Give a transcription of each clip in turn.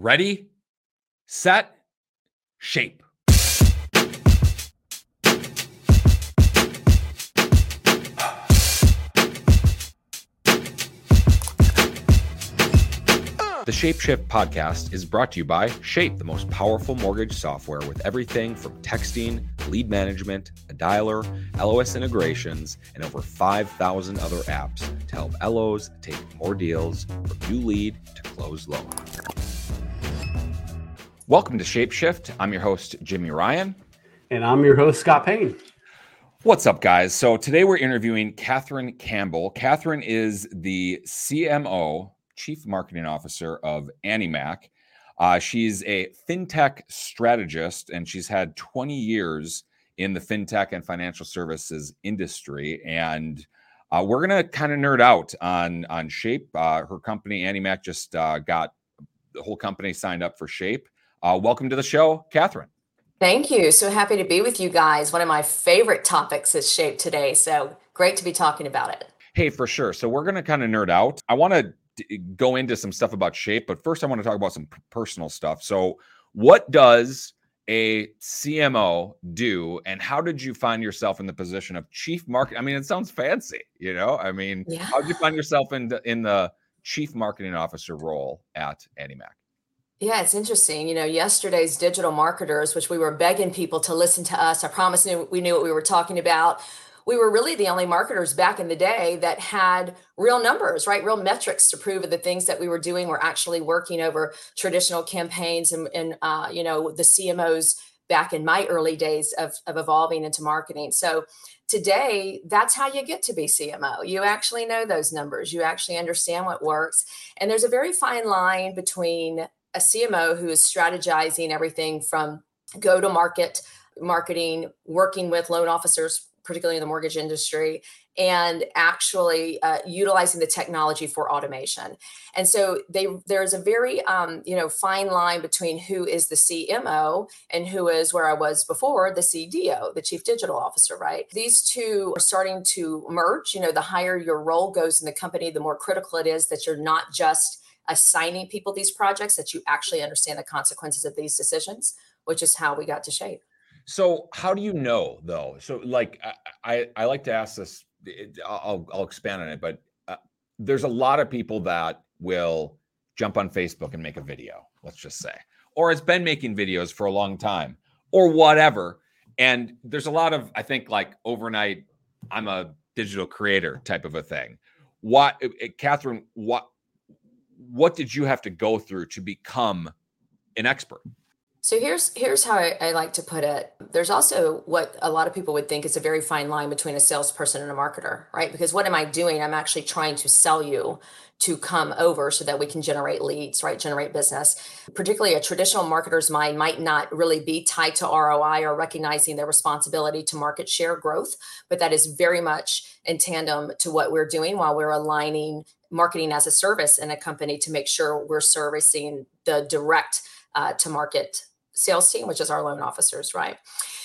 Ready, set, shape. The Shapeshift podcast is brought to you by Shape, the most powerful mortgage software with everything from texting, lead management, a dialer, LOS integrations, and over 5,000 other apps to help LOs take more deals from new lead to close loan. Welcome to Shapeshift. I'm your host, Jimi Ryan. And I'm your host, Scott Payne. What's up, guys? So today we're interviewing Katherine Campbell. Katherine is the CMO Chief Marketing Officer of AnnieMac. Uh, she's a fintech strategist, and she's had 20 years in the fintech and financial services industry. And uh, we're gonna kind of nerd out on on Shape. Uh, her company, AnnieMac, just uh, got the whole company signed up for Shape. Uh, welcome to the show, Katherine. Thank you. So happy to be with you guys. One of my favorite topics is Shape today. So great to be talking about it. Hey, for sure. So we're gonna kind of nerd out. I want to go into some stuff about shape, but first I want to talk about some personal stuff. So, what does a CMO do, and how did you find yourself in the position of chief market? I mean, it sounds fancy, you know. I mean, yeah. how did you find yourself in the, in the chief marketing officer role at AnnieMac? Yeah, it's interesting. You know, yesterday's digital marketers, which we were begging people to listen to us. I promise you, we knew what we were talking about we were really the only marketers back in the day that had real numbers, right? Real metrics to prove that the things that we were doing were actually working over traditional campaigns and, and uh, you know, the CMOs back in my early days of, of evolving into marketing. So today, that's how you get to be CMO. You actually know those numbers, you actually understand what works. And there's a very fine line between a CMO who is strategizing everything from go to market marketing, working with loan officers particularly in the mortgage industry, and actually uh, utilizing the technology for automation. And so they, there's a very um, you know fine line between who is the CMO and who is where I was before the CDO, the Chief Digital Officer. Right? These two are starting to merge. You know, the higher your role goes in the company, the more critical it is that you're not just assigning people these projects, that you actually understand the consequences of these decisions, which is how we got to shape. So how do you know though? So like I I, like to ask this. I'll I'll expand on it, but uh, there's a lot of people that will jump on Facebook and make a video. Let's just say, or has been making videos for a long time, or whatever. And there's a lot of I think like overnight. I'm a digital creator type of a thing. What, Katherine? What what did you have to go through to become an expert? So here's here's how I, I, like to put it. There's also what a lot of people would think is a very fine line between a salesperson and a marketer, right? Because what am I doing? I'm actually trying to sell you to come over so that we can generate leads, right? Generate business. Particularly a traditional marketer's mind might not really be tied to ROI or recognizing their responsibility to market share growth, but that is very much in tandem to what we're doing while we're aligning marketing as a service in a company to make sure we're servicing the direct uh, to market sales team, which is our loan officers, right?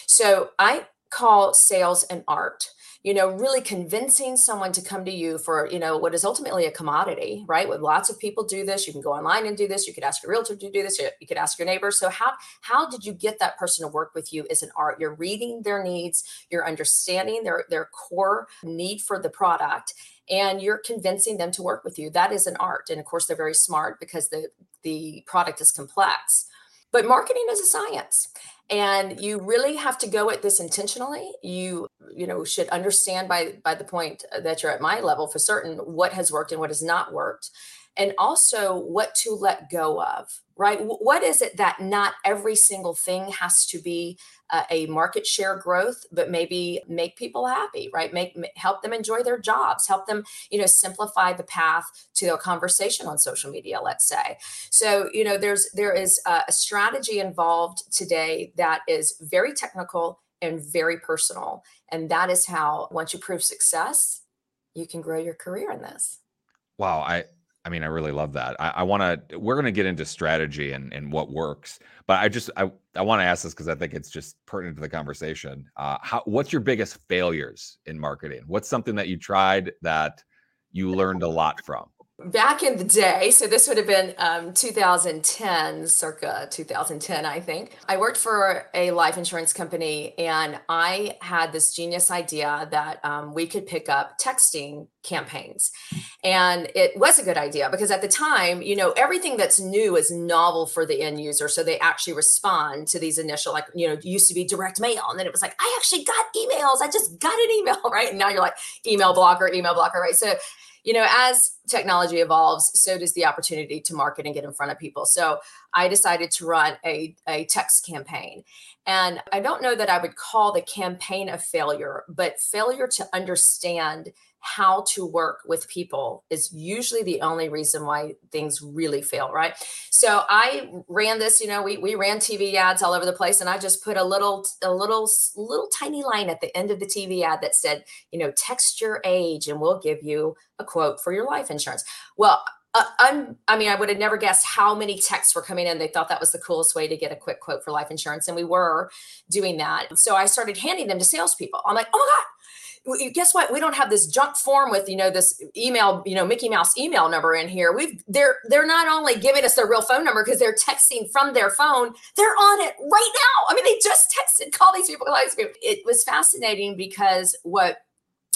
So I call sales an art you know really convincing someone to come to you for you know what is ultimately a commodity right? With lots of people do this you can go online and do this you could ask your realtor to do this you could ask your neighbor. So how how did you get that person to work with you is an art? You're reading their needs you're understanding their their core need for the product and you're convincing them to work with you. That is an art and of course they're very smart because the the product is complex but marketing is a science and you really have to go at this intentionally. You you know should understand by by the point that you're at my level for certain what has worked and what has not worked and also what to let go of right? What is it that not every single thing has to be uh, a market share growth but maybe make people happy right? Make help them enjoy their jobs help them you know simplify the path to a conversation on social media let's say. So you know there's there is a, a strategy involved today that is very technical and very personal and that is how once you prove success you can grow your career in this. Wow i I mean, I really love that. I, I want to. We're going to get into strategy and and what works, but I just I I want to ask this because I think it's just pertinent to the conversation. Uh, how what's your biggest failures in marketing? What's something that you tried that you learned a lot from? Back in the day, so this would have been um, 2010, circa 2010, I think. I worked for a life insurance company and I had this genius idea that um, we could pick up texting campaigns. And it was a good idea because at the time, you know, everything that's new is novel for the end user. So they actually respond to these initial, like, you know, used to be direct mail. And then it was like, I actually got emails. I just got an email, right? And now you're like, email blocker, email blocker, right? So you know, as technology evolves, so does the opportunity to market and get in front of people. So I decided to run a, a text campaign. And I don't know that I would call the campaign a failure, but failure to understand how to work with people is usually the only reason why things really fail, right? So I ran this, you know, we we ran TV ads all over the place and I just put a little a little little tiny line at the end of the TV ad that said, you know, text your age and we'll give you a quote for your life insurance. Well, uh, I'm, I mean, I would have never guessed how many texts were coming in. They thought that was the coolest way to get a quick quote for life insurance. And we were doing that. So I started handing them to salespeople. I'm like, oh my God, guess what? We don't have this junk form with you know this email, you know Mickey Mouse email number in here. We've they're they're not only giving us their real phone number because they're texting from their phone. They're on it right now. I mean, they just texted. Call these people. Call these people. It was fascinating because what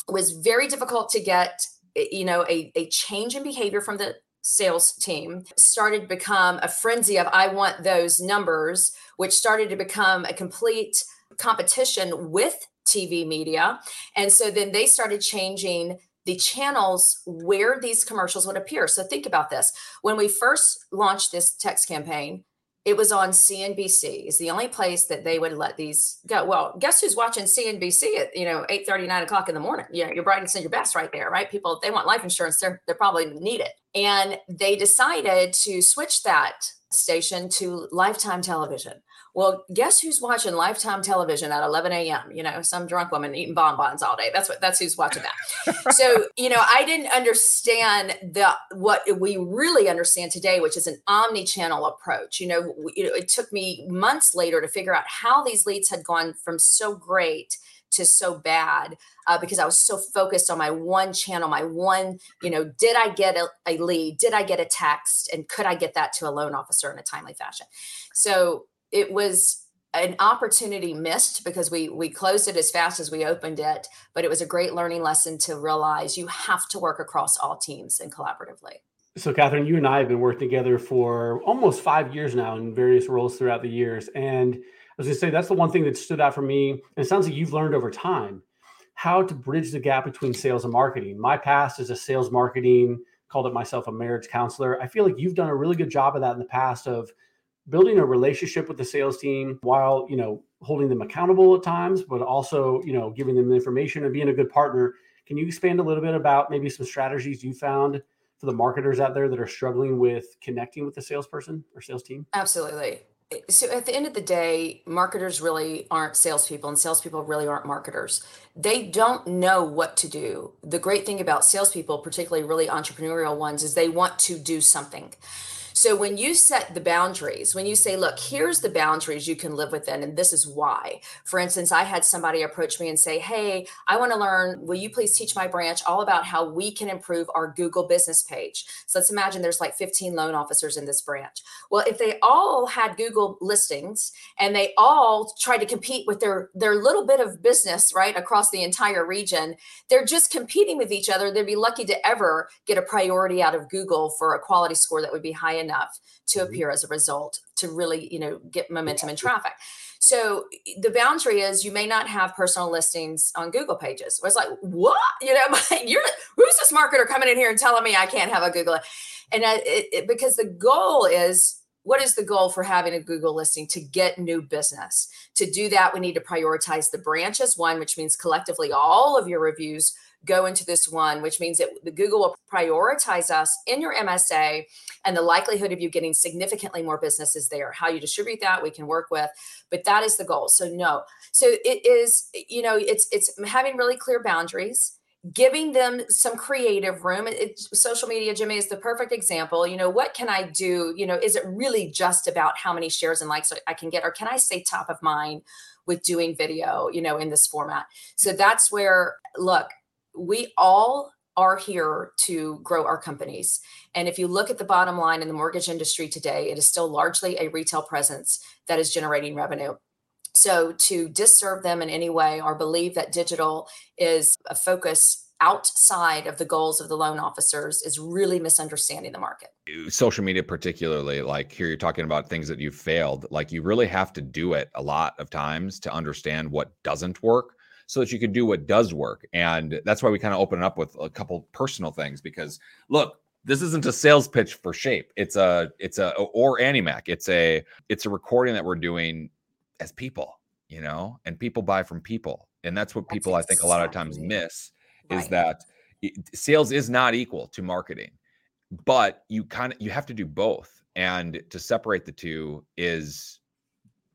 was very difficult to get, eh, you know, a, a change in behavior from the sales team started to become a frenzy of I want those numbers, which started to become a complete competition with TV media. And so then they started changing the channels where these commercials would appear. So think about this. When we first launched this text campaign, it was on CNBC. Is the only place that they would let these go. Well, guess who's watching CNBC at you know 8 30, 9 o'clock in the morning? Yeah, your brightest and your best right there, right? People, they want life insurance, they're they probably need it. And they decided to switch that station to lifetime television. Well, guess who's watching Lifetime television at 11 a.m.? You know, some drunk woman eating bonbons all day. That's what that's who's watching that. so, you know, I didn't understand the what we really understand today, which is an omni-channel approach. You know, you know, it took me months later to figure out how these leads had gone from so great to so bad uh, because I was so focused on my one channel, my one, you know, did I get a, a, lead? Did I get a text? And could I get that to a loan officer in a timely fashion? So it was an opportunity missed because we we closed it as fast as we opened it but it was a great learning lesson to realize you have to work across all teams and collaboratively. So catherine you and i have been working together for almost five years now in various roles throughout the years. And i was going to say that's the one thing that stood out for me and it sounds like you've learned over time how to bridge the gap between sales and marketing. My past is a sales marketing called it myself a marriage counselor. I feel like you've done a really good job of that in the past of building a relationship with the sales team while you know holding them accountable at times but also you know giving them information and being a good partner can you expand a little bit about maybe some strategies you found for the marketers out there that are struggling with connecting with the salesperson or sales team absolutely so at the end of the day, marketers really aren't salespeople, and salespeople really aren't marketers. They don't know what to do. The great thing about salespeople, particularly really entrepreneurial ones, is they want to do something. So when you set the boundaries, when you say, look, here's the boundaries you can live within, and this is why. For instance, I had somebody approach me and say, hey, I want to learn, will you please teach my branch all about how we can improve our Google business page? So let's imagine there's like 15 loan officers in this branch. Well, if they all had Google listings and they all tried to compete with their, their little bit of business, right, across the entire region, they're just competing with each other. They'd be lucky to ever get a priority out of Google for a quality score that would be high enough to mm-hmm. appear as a result to really you know get momentum and traffic. So the boundary is you may not have personal listings on google pages. It's like what? You know you're who's this marketer coming in here and telling me i can't have a google and it, it, because the goal is what is the goal for having a Google listing? To get new business? To do that, we need to prioritize the branches, one, which means collectively all of your reviews go into this one, which means that the Google will prioritize us in your MSA and the likelihood of you getting significantly more business is there. How you distribute that, we can work with, but that is the goal. So no. So it is, you know, it's it's having really clear boundaries giving them some creative room it, social media jimmy is the perfect example you know what can i do you know is it really just about how many shares and likes i can get or can i stay top of mind with doing video you know in this format so that's where look we all are here to grow our companies. And if you look at the bottom line in the mortgage industry today, it is still largely a retail presence that is generating revenue. So to disserve them in any way or believe that digital is a focus outside of the goals of the loan officers is really misunderstanding the market. Social media, particularly, like here you're talking about things that you've failed. Like you really have to do it a lot of times to understand what doesn't work so that you can do what does work. And that's why we kind of open it up with a couple personal things because look, this isn't a sales pitch for shape. It's a it's a or AnnieMac. It's a it's a recording that we're doing as people, you know, and people buy from people. And that's what people that's I think a lot of times miss right. is that sales is not equal to marketing but you kind of you have to do both and to separate the two is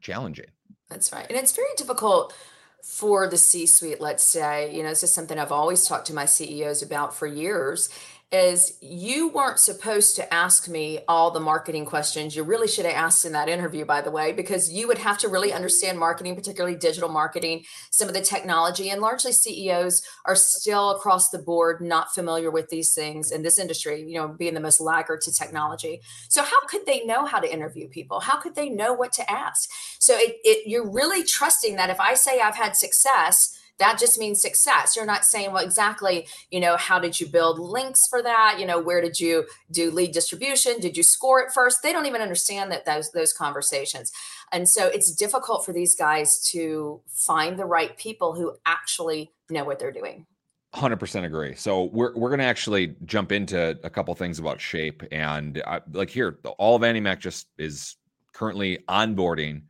challenging that's right and it's very difficult for the c suite let's say. You know this is something i've always talked to my ceos about for years is you weren't supposed to ask me all the marketing questions. You really should have asked in that interview by the way because you would have to really understand marketing particularly digital marketing. Some of the technology and largely ceos are still across the board not familiar with these things in this industry you know being the most laggard to technology. So how could they know how to interview people? How could they know what to ask? So it, it you're really trusting that if i say i've had success that just means success you're not saying well exactly you know how did you build links for that you know where did you do lead distribution did you score it first they don't even understand that those those conversations and so it's difficult for these guys to find the right people who actually know what they're doing 100% agree. So we're we're going to actually jump into a couple things about Shape and I, like here all of AnnieMac just is currently onboarding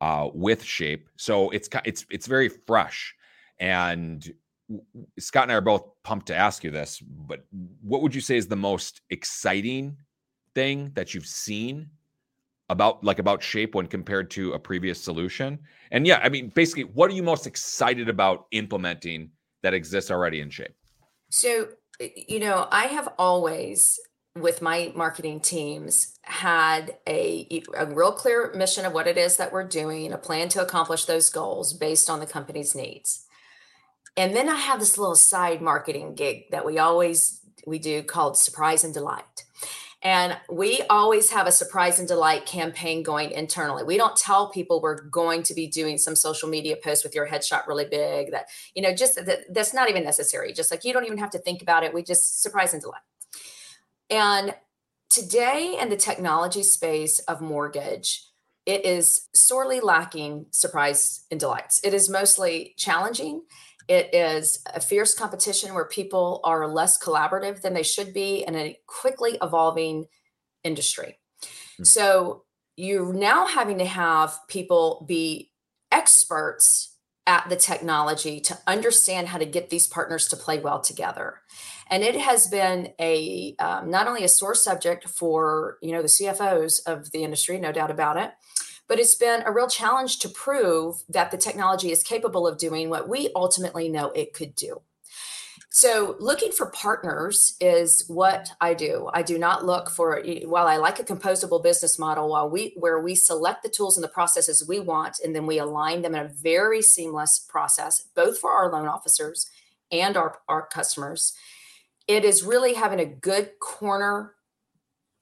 uh, with Shape. So it's it's it's very fresh. And Scott and I are both pumped to ask you this, but what would you say is the most exciting thing that you've seen about like about shape when compared to a previous solution? And yeah, I mean, basically, what are you most excited about implementing that exists already in shape? So, you know, I have always with my marketing teams had a, a real clear mission of what it is that we're doing, a plan to accomplish those goals based on the company's needs. And then I have this little side marketing gig that we always we do called surprise and delight. And we always have a surprise and delight campaign going internally. We don't tell people we're going to be doing some social media post with your headshot really big that, you know, just that, that's not even necessary. Just like you don't even have to think about it. We just surprise and delight. And today in the technology space of mortgage, it is sorely lacking surprise and delights. It is mostly challenging it is a fierce competition where people are less collaborative than they should be in a quickly evolving industry. Mm-hmm. So you're now having to have people be experts at the technology to understand how to get these partners to play well together and it has been a um, not only a sore subject for you know the cfos of the industry no doubt about it but it's been a real challenge to prove that the technology is capable of doing what we ultimately know it could do. So, looking for partners is what I do. I do not look for while I like a composable business model, while we where we select the tools and the processes we want, and then we align them in a very seamless process, both for our loan officers and our, our customers. It is really having a good corner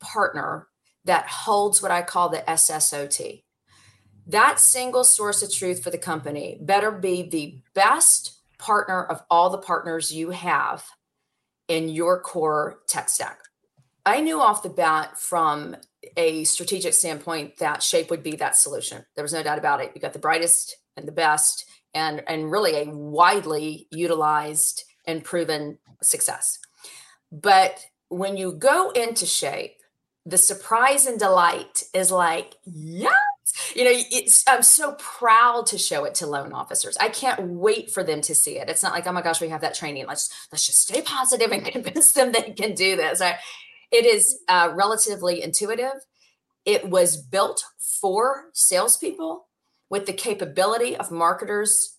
partner that holds what I call the SSOT that single source of truth for the company better be the best partner of all the partners you have in your core tech stack. I knew off the bat from a strategic standpoint that Shape would be that solution. There was no doubt about it. You got the brightest and the best, and and really a widely utilized and proven success. But when you go into Shape, the surprise and delight is like, yeah, you know it's i'm so proud to show it to loan officers. I can't wait for them to see it. It's not like oh my gosh we have that training. Let's let's just stay positive and convince them they can do this. It is uh, relatively intuitive. It was built for salespeople with the capability of marketers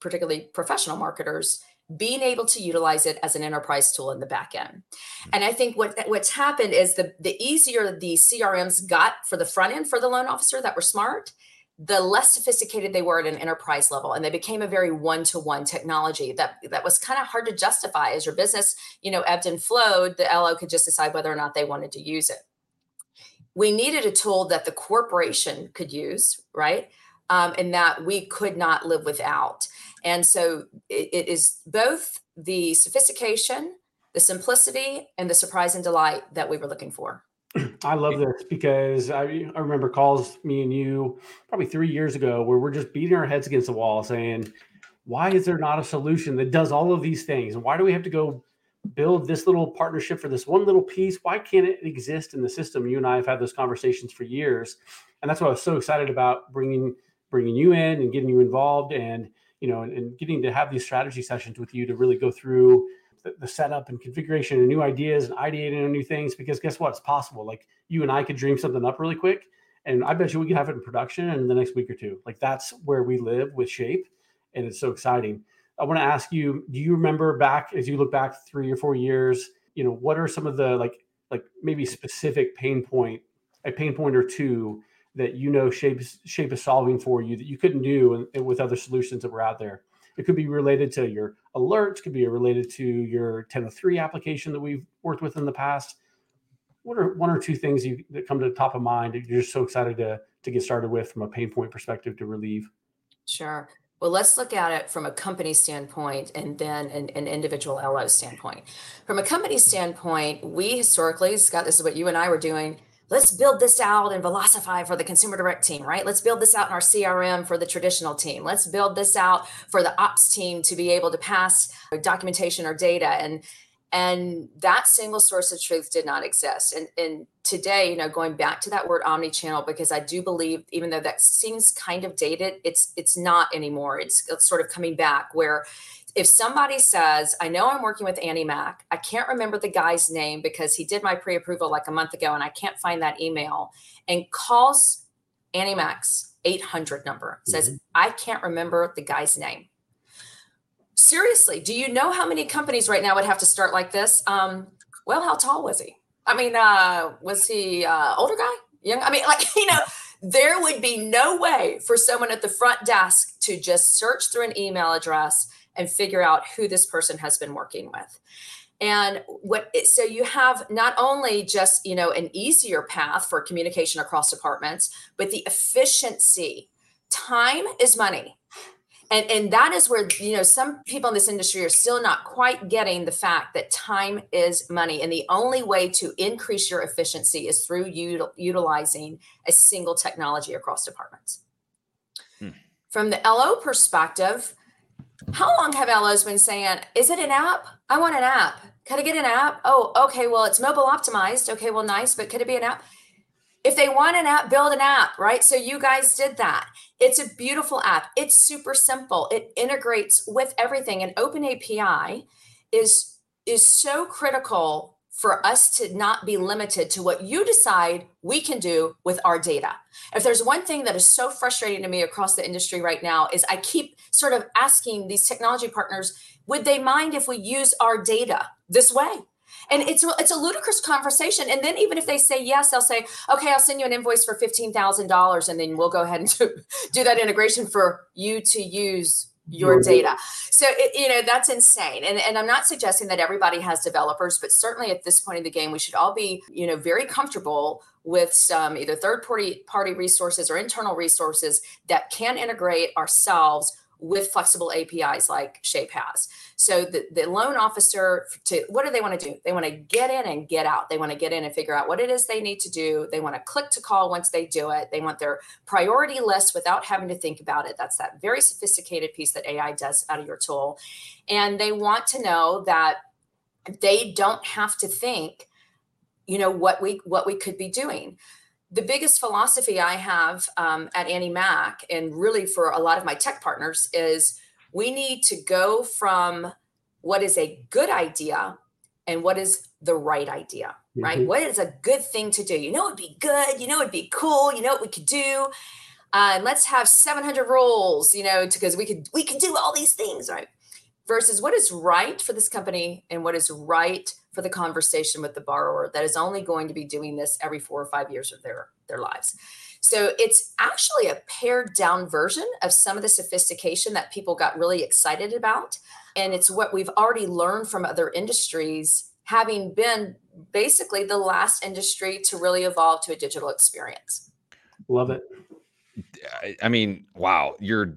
particularly professional marketers being able to utilize it as an enterprise tool in the back end. Mm-hmm. And I think what what's happened is the the easier the CRMs got for the front end for the loan officer that were smart, the less sophisticated they were at an enterprise level and they became a very one-to-one technology that that was kind of hard to justify as your business you know ebbed and flowed the lo could just decide whether or not they wanted to use it we needed a tool that the corporation could use right um, and that we could not live without and so it, it is both the sophistication the simplicity and the surprise and delight that we were looking for I love this because I, I remember calls me and you probably three years ago where we're just beating our heads against the wall saying, why is there not a solution that does all of these things? And why do we have to go build this little partnership for this one little piece? Why can't it exist in the system? You and I have had those conversations for years. And that's why I was so excited about bringing bringing you in and getting you involved and you know and, and getting to have these strategy sessions with you to really go through the, the setup and configuration and new ideas and ideating on new things because guess what? It's possible. Like you and I could dream something up really quick. And I bet you we could have it in production in the next week or two. Like that's where we live with Shape. And it's so exciting. I want to ask you, do you remember back as you look back three or four years, you know, what are some of the like like maybe specific pain point, a pain point or two that you know shape shape is solving for you that you couldn't do with other solutions that were out there? It could be related to your alerts, could be related to your 1003 application that we've worked with in the past. What are one or two things you, that come to the top of mind that you're just so excited to, to get started with from a pain point perspective to relieve? Sure. Well, let's look at it from a company standpoint and then an, an, individual LO standpoint. From a company standpoint, we historically, Scott, this is what you and I were doing let's build this out in Velocify for the consumer direct team, right? Let's build this out in our CRM for the traditional team. Let's build this out for the ops team to be able to pass documentation or data. And and that single source of truth did not exist. And, and today, you know, going back to that word omni-channel, because I do believe, even though that seems kind of dated, it's it's not anymore. It's, it's sort of coming back where if somebody says, I know I'm working with Annie Mac, I can't remember the guy's name because he did my pre approval like a month ago and I can't find that email, and calls Annie Mac's 800 number, says, mm-hmm. I can't remember the guy's name. Seriously, do you know how many companies right now would have to start like this? Um, well, how tall was he? I mean, uh, was he uh, older guy? Young? I mean, like, you know, there would be no way for someone at the front desk to just search through an email address and figure out who this person has been working with. And what so you have not only just you know an easier path for communication across departments but the efficiency. Time is money. And and that is where you know some people in this industry are still not quite getting the fact that time is money. And the only way to increase your efficiency is through util- utilizing a single technology across departments. Hmm. from the lo perspective how long have LOs been saying, is it an app? I want an app. Could I get an app? Oh, okay. Well, it's mobile optimized. Okay, well, nice, but could it be an app? If they want an app, build an app, right? So you guys did that. It's a beautiful app. It's super simple. It integrates with everything. And Open API is is so critical for us to not be limited to what you decide we can do with our data. If there's one thing that is so frustrating to me across the industry right now is I keep sort of asking these technology partners, would they mind if we use our data this way? And it's it's a ludicrous conversation. And then even if they say yes, they'll say, okay, I'll send you an invoice for fifteen thousand dollars, and then we'll go ahead and do, do that integration for you to use your data. So it, you know that's insane. And and I'm not suggesting that everybody has developers, but certainly at this point in the game, we should all be you know very comfortable with some either third party party resources or internal resources that can integrate ourselves with flexible APIs like Shape has. So the, the loan officer to what do they want to do? They want to get in and get out. They want to get in and figure out what it is they need to do. They want to click to call once they do it. They want their priority list without having to think about it. That's that very sophisticated piece that AI does out of your tool. And they want to know that they don't have to think, you know, what we what we could be doing the biggest philosophy I have um, at Annie Mac, and really for a lot of my tech partners, is we need to go from what is a good idea and what is the right idea, mm-hmm. right? What is a good thing to do? You know, it'd be good. You know, it'd be cool. You know, what we could do. Uh, and let's have 700 roles, you know, because we could we could do all these things, right? Versus what is right for this company and what is right for the conversation with the borrower that is only going to be doing this every four or five years of their their lives So it's actually a pared down version of some of the sophistication that people got really excited about. And it's what we've already learned from other industries, having been basically the last industry to really evolve to a digital experience. Love it. I mean, wow, you're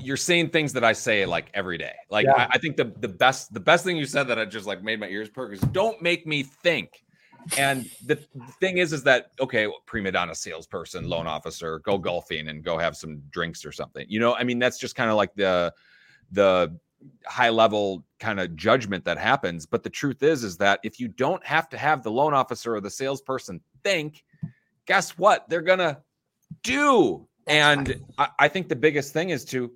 you're saying things that I say like every day. Like yeah. I, I, think the the best the best thing you said that I just like made my ears perk is don't make me think. And the thing is, is that okay, prima donna salesperson, loan officer, go golfing and go have some drinks or something. You know, I mean, that's just kind of like the the high level kind of judgment that happens. But the truth is, is that if you don't have to have the loan officer or the salesperson think, guess what? They're gonna do. And I, I think the biggest thing is to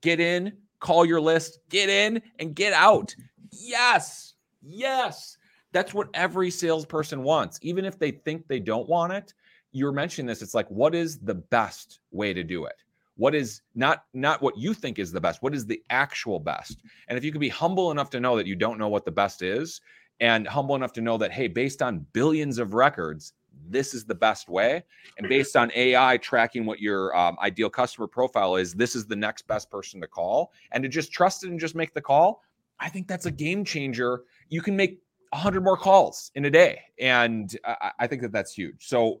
get in, call your list, get in, and get out. Yes, yes. That's what every salesperson wants. Even if they think they don't want it, you're mentioning this. It's like, what is the best way to do it? What is not not what you think is the best? What is the actual best? And if you can be humble enough to know that you don't know what the best is, and humble enough to know that, hey, based on billions of records, this is the best way. And based on AI tracking what your um, ideal customer profile is, this is the next best person to call. And to just trust it and just make the call, I think that's a game changer. You can make 100 more calls in a day. And I, I think that that's huge. So,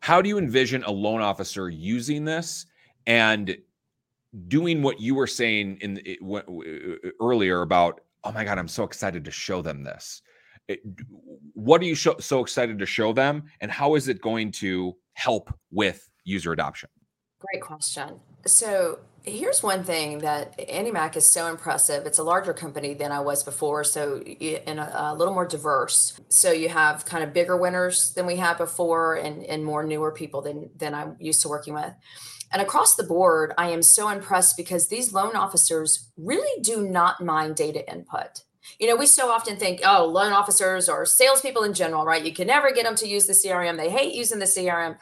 how do you envision a loan officer using this and doing what you were saying in it, w- earlier about, oh my God, I'm so excited to show them this? What are you show, so excited to show them, and how is it going to help with user adoption? Great question. So here's one thing that AnnieMac is so impressive. It's a larger company than I was before, so and a, a, little more diverse. So you have kind of bigger winners than we had before, and and more newer people than than I'm used to working with. And across the board, I am so impressed because these loan officers really do not mind data input. You know, we so often think, oh, loan officers or salespeople in general, right? You can never get them to use the CRM. They hate using the CRM.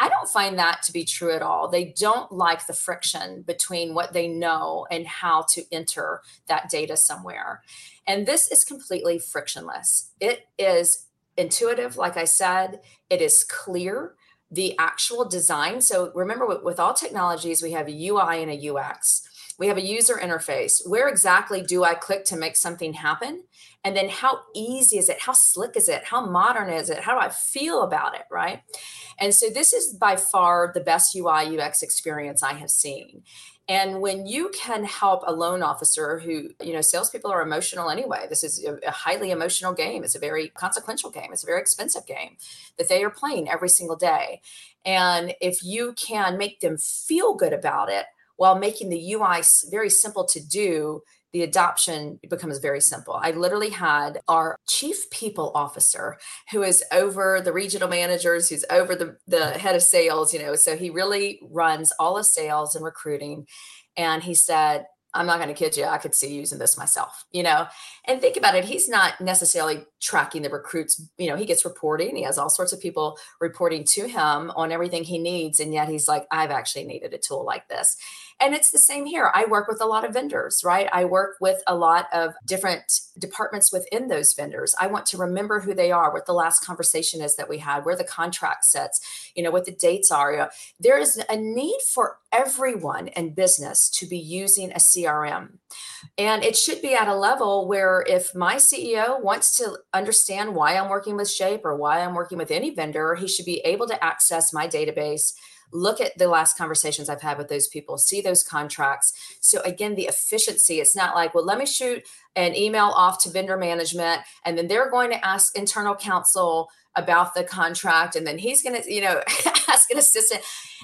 I don't find that to be true at all. They don't like the friction between what they know and how to enter that data somewhere. And this is completely frictionless. It is intuitive, like I said, it is clear. The actual design. So remember, with, with all technologies, we have a UI and a UX we have a user interface. Where exactly do I click to make something happen? And then how easy is it? How slick is it? How modern is it? How do I feel about it? Right. And so this is by far the best UI UX experience I have seen. And when you can help a loan officer who, you know, salespeople are emotional anyway. This is a, highly emotional game. It's a very consequential game. It's a very expensive game that they are playing every single day. And if you can make them feel good about it, while making the UI very simple to do, the adoption becomes very simple. I literally had our chief people officer who is over the regional managers, who's over the, the head of sales, you know, so he really runs all of sales and recruiting. And he said, I'm not going to kid you. I could see using this myself, you know, and think about it. He's not necessarily tracking the recruits. You know, he gets reporting. He has all sorts of people reporting to him on everything he needs. And yet he's like, I've actually needed a tool like this. And it's the same here. I work with a lot of vendors, right? I work with a lot of different departments within those vendors. I want to remember who they are, what the last conversation is that we had, where the contract sets, you know, what the dates are. There is a need for everyone in business to be using a CRM. And it should be at a level where if my CEO wants to understand why I'm working with Shape or why I'm working with any vendor, he should be able to access my database look at the last conversations I've had with those people, see those contracts. So again, the efficiency, it's not like, well, let me shoot an email off to vendor management and then they're going to ask internal counsel about the contract and then he's going to you know ask an assistant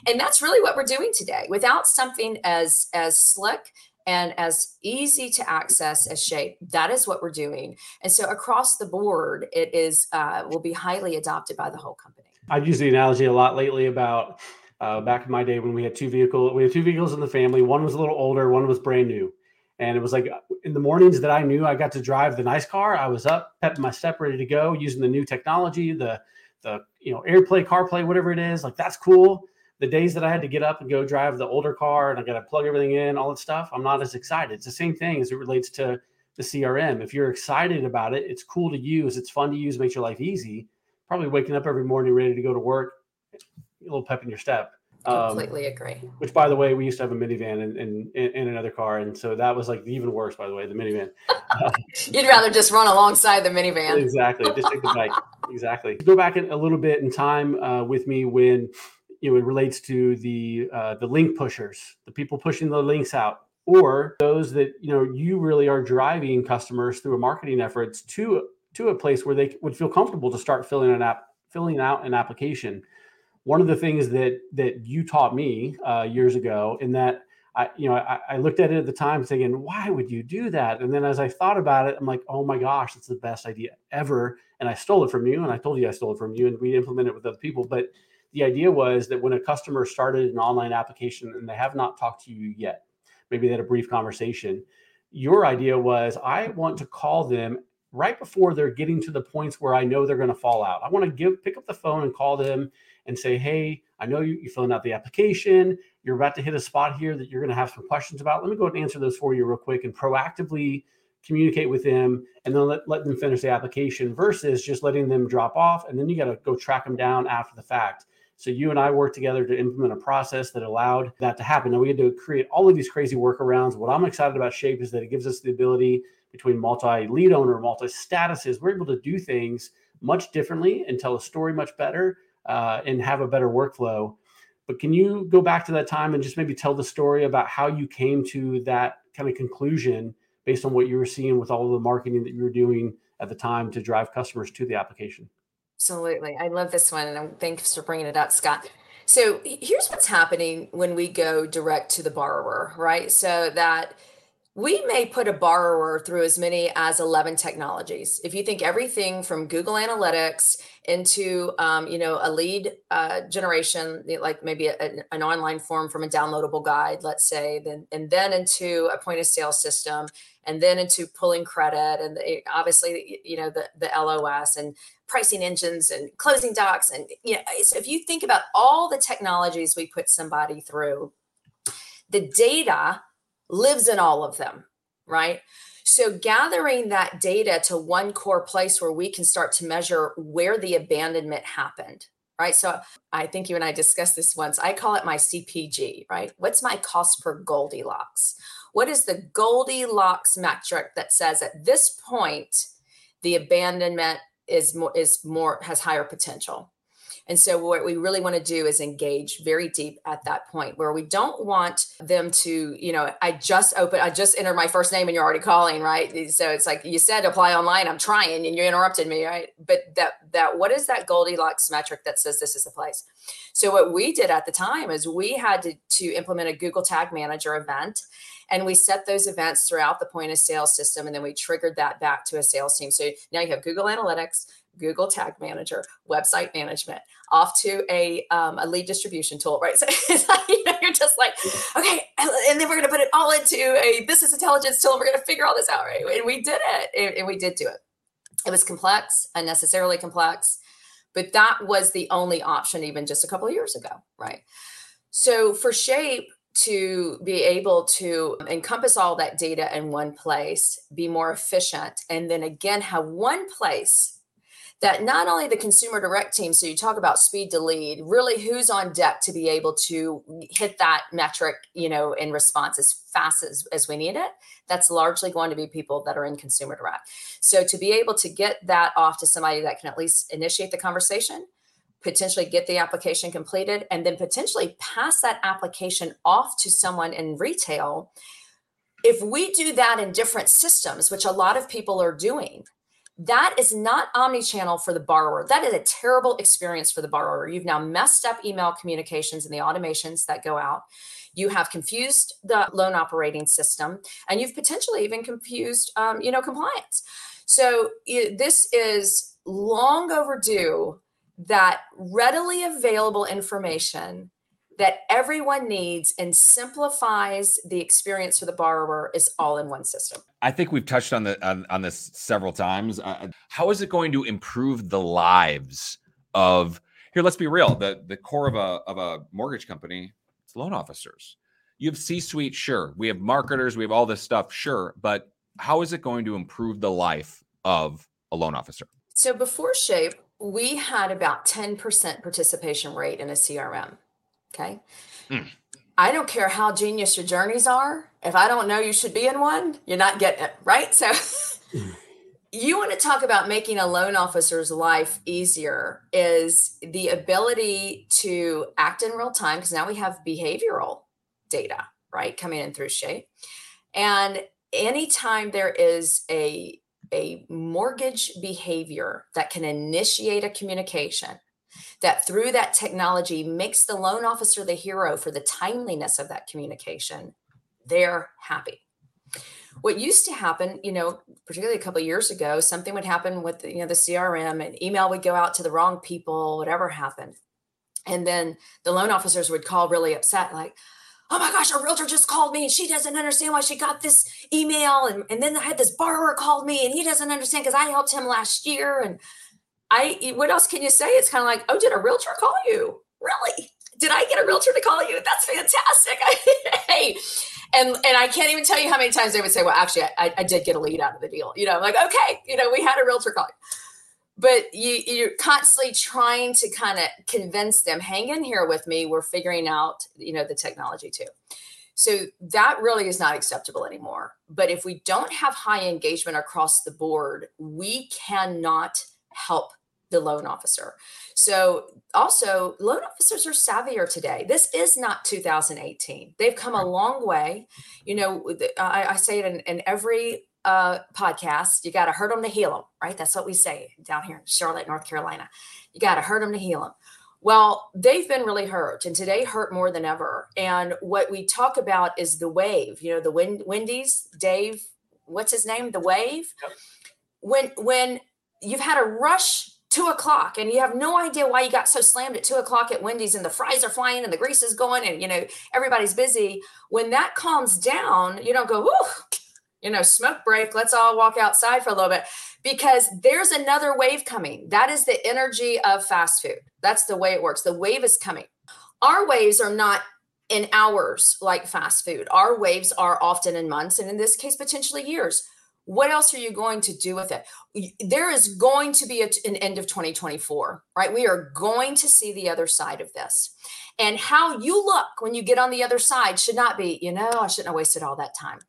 and that's really what we're doing today without something as as slick and as easy to access as shape that is what we're doing and so across the board it is uh, will be highly adopted by the whole company i've used the analogy a lot lately about uh, back in my day when we had two vehicles. We had two vehicles in the family. One was a little older, one was brand new. And it was like uh, in the mornings that I knew I got to drive the nice car, I was up, pepping my step, ready to go, using the new technology, the the you know AirPlay, CarPlay, whatever it is. Like that's cool. The days that I had to get up and go drive the older car and I got to plug everything in, all that stuff, I'm not as excited. It's the same thing as it relates to the CRM. If you're excited about it, it's cool to use, it's fun to use, makes your life easy. Probably waking up every morning ready to go to work a little pep in your step. Um, Completely agree. Which, by the way, we used to have a minivan in, in, in, another car, and so that was like even worse. By the way, the minivan. You'd rather just run alongside the minivan. exactly. Just take the bike. exactly. Go back a little bit in time uh, with me when it relates to the uh, the link pushers, the people pushing the links out, or those that you know you really are driving customers through a marketing efforts to to a place where they would feel comfortable to start filling an app filling out an application one of the things that that you taught me uh, years ago in that I, you know, I, I, looked at it at the time thinking, why would you do that? And then as I thought about it, I'm like, oh my gosh, it's the best idea ever. And I stole it from you. And I told you I stole it from you and we implemented it with other people. But the idea was that when a customer started an online application and they have not talked to you yet, maybe they had a brief conversation, your idea was, I want to call them right before they're getting to the points where I know they're going to fall out. I want to give, pick up the phone and call them and say, hey, I know you, you're filling out the application. You're about to hit a spot here that you're going to have some questions about. Let me go and answer those for you real quick and proactively communicate with them and then let, let them finish the application versus just letting them drop off. And then you got to go track them down after the fact. So you and I worked together to implement a process that allowed that to happen. Now we had to create all of these crazy workarounds. What I'm excited about Shape is that it gives us the ability between multi lead owner, multi statuses. We're able to do things much differently and tell a story much better uh, and have a better workflow. But can you go back to that time and just maybe tell the story about how you came to that kind of conclusion based on what you were seeing with all of the marketing that you were doing at the time to drive customers to the application? Absolutely. I love this one. And thanks for bringing it up, Scott. So here's what's happening when we go direct to the borrower, right? So that we may put a borrower through as many as 11 technologies. If you think everything from Google Analytics into, um, you know, a lead uh, generation, like maybe a, an online form from a downloadable guide, let's say, then and then into a point of sale system, and then into pulling credit, and obviously, you know, the the LOS and pricing engines and closing docs, and you know, so if you think about all the technologies we put somebody through, the data lives in all of them, right? So, gathering that data to one core place where we can start to measure where the abandonment happened, right? So, I think you and I discussed this once. I call it my CPG, right? What's my cost per Goldilocks? What is the Goldilocks metric that says at this point the abandonment is more is more has higher potential? And so, what we really want to do is engage very deep at that point where we don't want them to, you know, I just open, I just entered my first name and you're already calling, right? So it's like you said, apply online. I'm trying, and you interrupted me, right? But that that what is that Goldilocks metric that says this is the place? So what we did at the time is we had to, to implement a Google Tag Manager event and we set those events throughout the point of sale system and then we triggered that back to a sales team so now you have google analytics Google Tag Manager, website management, off to a, um, a lead distribution tool, right? So it's like, you know, you're just like, okay, and then we're going to put it all into a business intelligence tool. We're going to figure all this out, right? And we did it, and we did do it. It was complex, unnecessarily complex, but that was the only option even just a couple of years ago, right? So for Shape, to be able to encompass all that data in one place, be more efficient, and then again have one place that not only the consumer direct team, so you talk about speed to lead, really who's on deck to be able to hit that metric, you know, in response as fast as, as we need it. That's largely going to be people that are in consumer direct. So to be able to get that off to somebody that can at least initiate the conversation, potentially get the application completed, and then potentially pass that application off to someone in retail. If we do that in different systems, which a lot of people are doing, that is not omni-channel for the borrower. That is a terrible experience for the borrower. You've now messed up email communications and the automations that go out. You have confused the loan operating system, and you've potentially even confused, um, you know, compliance. So it, this is long overdue. That readily available information that everyone needs and simplifies the experience for the borrower is all in one system. I think we've touched on the on, on this several times. Uh, how is it going to improve the lives of here? Let's be real. the The core of a of a mortgage company, it's loan officers. You have C suite, sure. We have marketers. We have all this stuff, sure. But how is it going to improve the life of a loan officer? So before Shape, we had about 10% participation rate in a CRM. Okay. Mm. I don't care how genius your journeys are. If I don't know you should be in one, you're not getting it. Right. So you want to talk about making a loan officer's life easier is the ability to act in real time because now we have behavioral data, right, coming in through Shape. And anytime there is a a mortgage behavior that can initiate a communication that through that technology makes the loan officer the hero for the timeliness of that communication, they're happy. What used to happen, you know, particularly a couple years ago, something would happen with you know the CRM, and email would go out to the wrong people, whatever happened, and then the loan officers would call really upset, like, oh my gosh, a realtor just called me and she doesn't understand why she got this email. And, and then I had this borrower called me and he doesn't understand because I helped him last year. And I, what else can you say? It's kind of like, oh, did a realtor call you? Really? Did I get a realtor to call you? That's fantastic. hey, and and I can't even tell you how many times they would say, well, actually, I, I did get a lead out of the deal. You know, I'm like, okay, you know, we had a realtor call you but you, you're constantly trying to kind of convince them hang in here with me we're figuring out you know the technology too so that really is not acceptable anymore but if we don't have high engagement across the board we cannot help the loan officer so also loan officers are savvier today this is not 2018 they've come a long way you know i, I say it in, in every uh, podcast, you got to hurt them to heal them, right? That's what we say down here in Charlotte, North Carolina. You got to hurt them to heal them. Well, they've been really hurt, and today hurt more than ever. And what we talk about is the wave. You know, the wind, Wendy's, Dave, what's his name? The wave. When when you've had a rush two o'clock and you have no idea why you got so slammed at two o'clock at Wendy's and the fries are flying and the grease is going and you know everybody's busy. When that calms down, you don't go, "Ooh, you know, smoke break. Let's all walk outside for a little bit because there's another wave coming. That is the energy of fast food. That's the way it works. The wave is coming. Our waves are not in hours like fast food. Our waves are often in months and in this case, potentially years. What else are you going to do with it? There is going to be a, an end of 2024, right? We are going to see the other side of this. And how you look when you get on the other side should not be, you know, I shouldn't have wasted all that time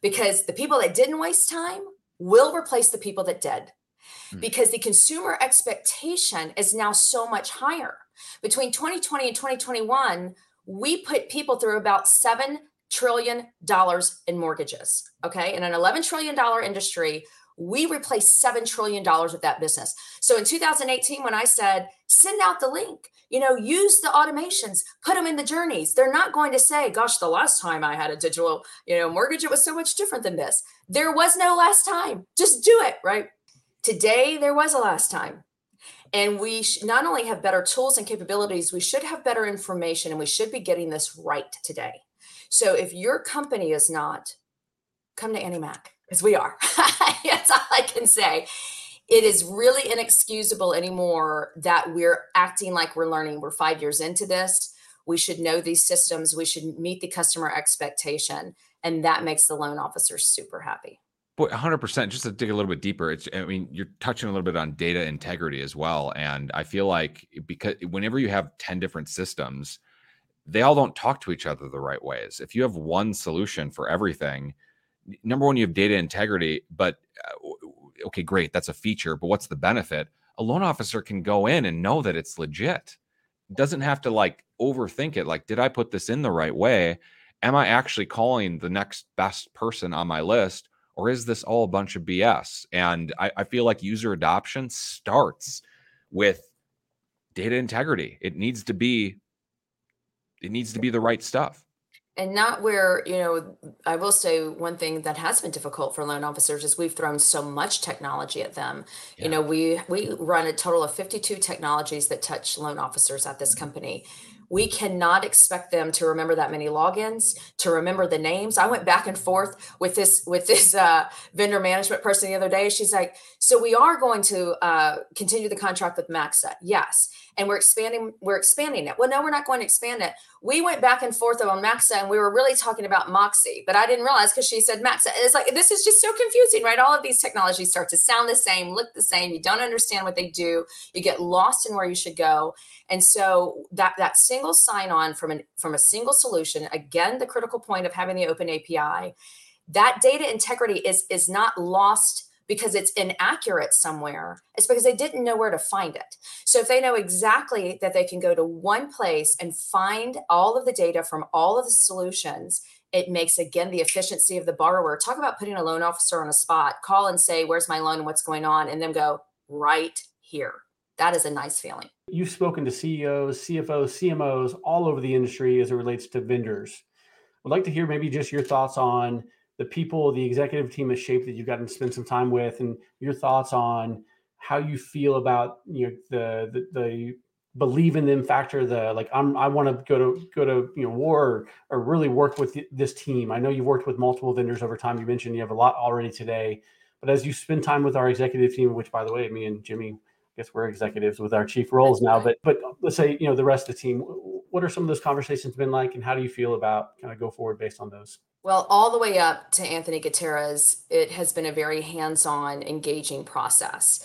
because the people that didn't waste time will replace the people that did hmm. because the consumer expectation is now so much higher. Between 2020 and 2021, we put people through about $7 trillion dollars in mortgages. Okay. In an $11 trillion industry, we replaced $7 trillion of that business. So in 2018, when I said, send out the link, you know, use the automations, put them in the journeys. They're not going to say, gosh, the last time I had a digital, you know, mortgage, it was so much different than this. There was no last time. Just do it, right? Today, there was a last time. And we not only have better tools and capabilities, we should have better information and we should be getting this right today. So if your company is not, come to AnnieMac because we are. That's all I can say. It is really inexcusable anymore that we're acting like we're learning. We're five years into this. We should know these systems. We should meet the customer expectation. And that makes the loan officer super happy. Boy, 100%. Just to dig a little bit deeper, it's, I mean, you're touching a little bit on data integrity as well. And I feel like because whenever you have 10 different systems, they all don't talk to each other the right ways. If you have one solution for everything, number one, you have data integrity, but uh, okay, great, that's a feature. But what's the benefit? A loan officer can go in and know that it's legit. Doesn't have to like overthink it. Like, did I put this in the right way? Am I actually calling the next best person on my list? Or is this all a bunch of BS? And I, I feel like user adoption starts with data integrity. It needs to be, it needs to be the right stuff. And not where you know i will say one thing that has been difficult for loan officers is we've thrown so much technology at them. Yeah. you know we we run a total of 52 technologies that touch loan officers at this mm-hmm. company we cannot expect them to remember that many logins to remember the names. I went back and forth with this with this uh, vendor management person the other day. She's like so we are going to uh, continue the contract with maxa. Yes. And we're expanding we're expanding it. Well no we're not going to expand it. We went back and forth on maxa and we were really talking about moxie but i didn't realize because she said maxa. It's like this is just so confusing right? All of these technologies start to sound the same look the same. You don't understand what they do. You get lost in where you should go. And so that that single sign on from an from a single solution again the critical point of having the open api that data integrity is is not lost because it's inaccurate somewhere, it's because they didn't know where to find it. So if they know exactly that they can go to one place and find all of the data from all of the solutions, it makes again the efficiency of the borrower. Talk about putting a loan officer on a spot, call and say, Where's my loan? What's going on? And then go right here. That is a nice feeling. You've spoken to CEOs, CFOs, CMOs all over the industry as it relates to vendors. I'd like to hear maybe just your thoughts on the people, the executive team of Shape that you've gotten to spend some time with, and your thoughts on how you feel about you know the the, the believe in them factor the like i'm i want to go to go to you know war or, or really work with this team i know you've worked with multiple vendors over time you mentioned you have a lot already today but as you spend time with our executive team which by the way me and jimi guess we're executives with our chief roles now but but let's say you know the rest of the team what are some of those conversations been like and how do you feel about kind of go forward based on those well, all the way up to Anthony Gutierrez, it has been a very hands on, engaging process.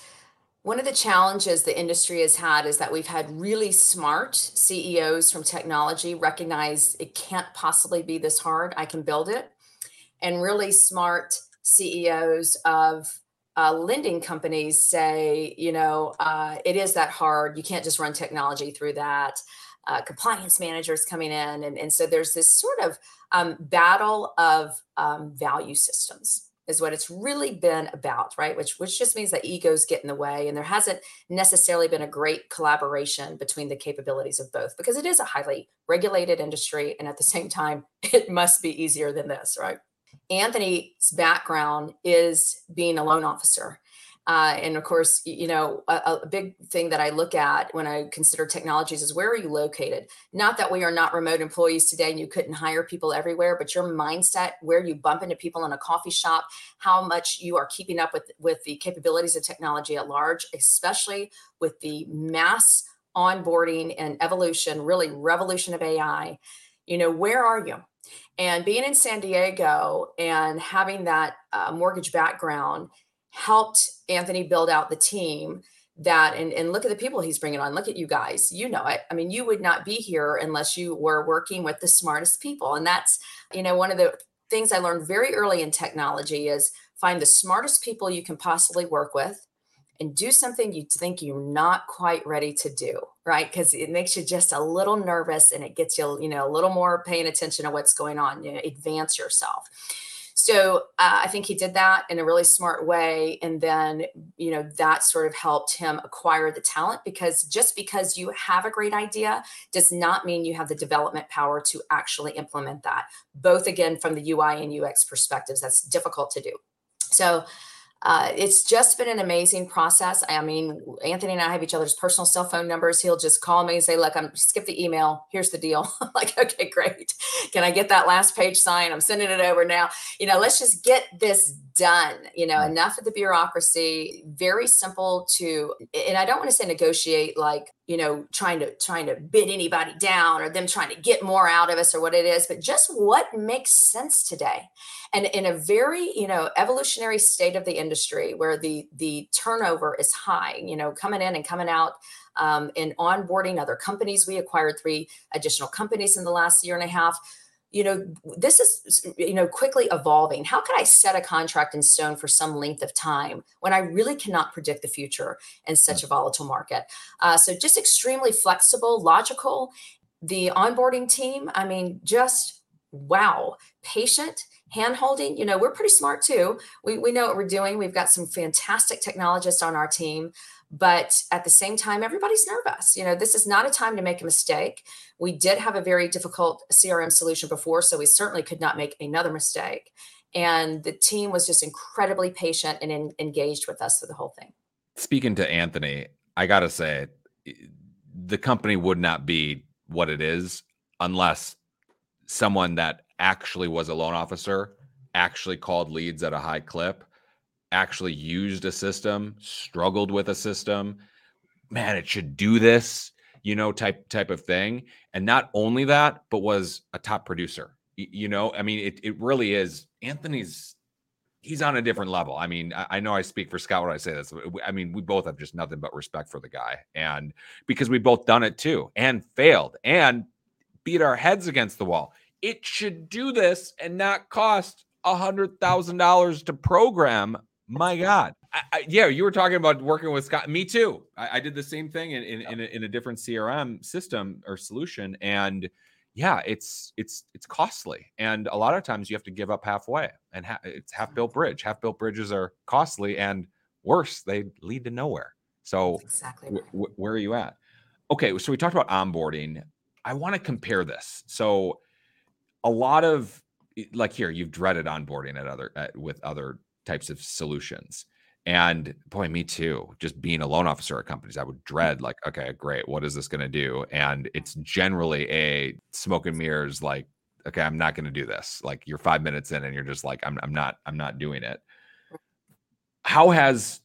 One of the challenges the industry has had is that we've had really smart CEOs from technology recognize it can't possibly be this hard. I can build it. And really smart CEOs of uh, lending companies say, you know, uh, it is that hard. You can't just run technology through that. Uh, compliance managers coming in. And, and so there's this sort of um, battle of um, value systems is what it's really been about, right? Which which just means that egos get in the way, and there hasn't necessarily been a great collaboration between the capabilities of both, because it is a highly regulated industry, and at the same time, it must be easier than this, right? Anthony's background is being a loan officer, uh, and of course, you know, a, a, big thing that I look at when I consider technologies is where are you located? Not that we are not remote employees today and you couldn't hire people everywhere, but your mindset, where you bump into people in a coffee shop, how much you are keeping up with, with the capabilities of technology at large, especially with the mass onboarding and evolution, really revolution of AI. You know, where are you? And being in San Diego and having that uh, mortgage background helped Anthony build out the team that and, and look at the people he's bringing on. Look at you guys. You know it. I mean you would not be here unless you were working with the smartest people. And that's you know one of the things i learned very early in technology is find the smartest people you can possibly work with and do something you think you're not quite ready to do right because it makes you just a little nervous and it gets you you know a little more paying attention to what's going on you know, advance yourself so uh, I think he did that in a really smart way. And then, you know, that sort of helped him acquire the talent because just because you have a great idea does not mean you have the development power to actually implement that. Both, again, from the UI and UX perspectives, that's difficult to do. So uh, it's just been an amazing process. I mean, Anthony and I have each other's personal cell phone numbers. He'll just call me and say, "Look, I'm skip the email. Here's the deal." Like, okay, great. Can I get that last page signed? I'm sending it over now. You know, let's just get this done. You know, enough of the bureaucracy. Very simple to, and I don't want to say negotiate like you know trying to trying to bid anybody down or them trying to get more out of us or what it is but just what makes sense today and in a very you know evolutionary state of the industry where the the turnover is high you know coming in and coming out um, and onboarding other companies we acquired three additional companies in the last year and a half. You know this is you know quickly evolving. How can i set a contract in stone for some length of time when i really cannot predict the future in such a volatile market? Uh, so just extremely flexible logical. The onboarding team i mean just wow patient hand holding you know we're pretty smart too. We, we know what we're doing. We've got some fantastic technologists on our team but at the same time everybody's nervous. You know this is not a time to make a mistake. We did have a very difficult crm solution before so we certainly could not make another mistake. And the team was just incredibly patient and in, engaged with us through the whole thing. Speaking to anthony i gotta say the company would not be what it is unless someone that actually was a loan officer actually called leads at a high clip actually used a system, struggled with a system, man, it should do this. you know, type type of thing. And not only that, but was a top producer. You know, I mean, it it really is. Anthony's he's on a different level. I mean, I, I, know I speak for Scott when I say this. I mean, we both have just nothing but respect for the guy, and because we both done it too and failed and beat our heads against the wall. It should do this and not cost a hundred thousand dollars to program. My God, I, I, yeah, you were talking about working with Scott. Me too. I, did the same thing in in, in, a, in a different CRM system or solution, and yeah, it's it's it's costly, and a lot of times you have to give up halfway, and ha- it's half built mm-hmm. bridge. Half built bridges are costly, and worse, they lead to nowhere. So, exactly right. w- where are you at? Okay, so we talked about onboarding. I want to compare this. So, a lot of eh, like here, you've dreaded onboarding at other at, with other types of solutions. And boy, me too. Just being a loan officer at companies, I would dread like, okay, great. What is this going to do? And it's generally a smoke and mirrors, like, okay, I'm not going to do this. Like you're five minutes in and you're just like, I'm, I'm not, I'm not doing it. How has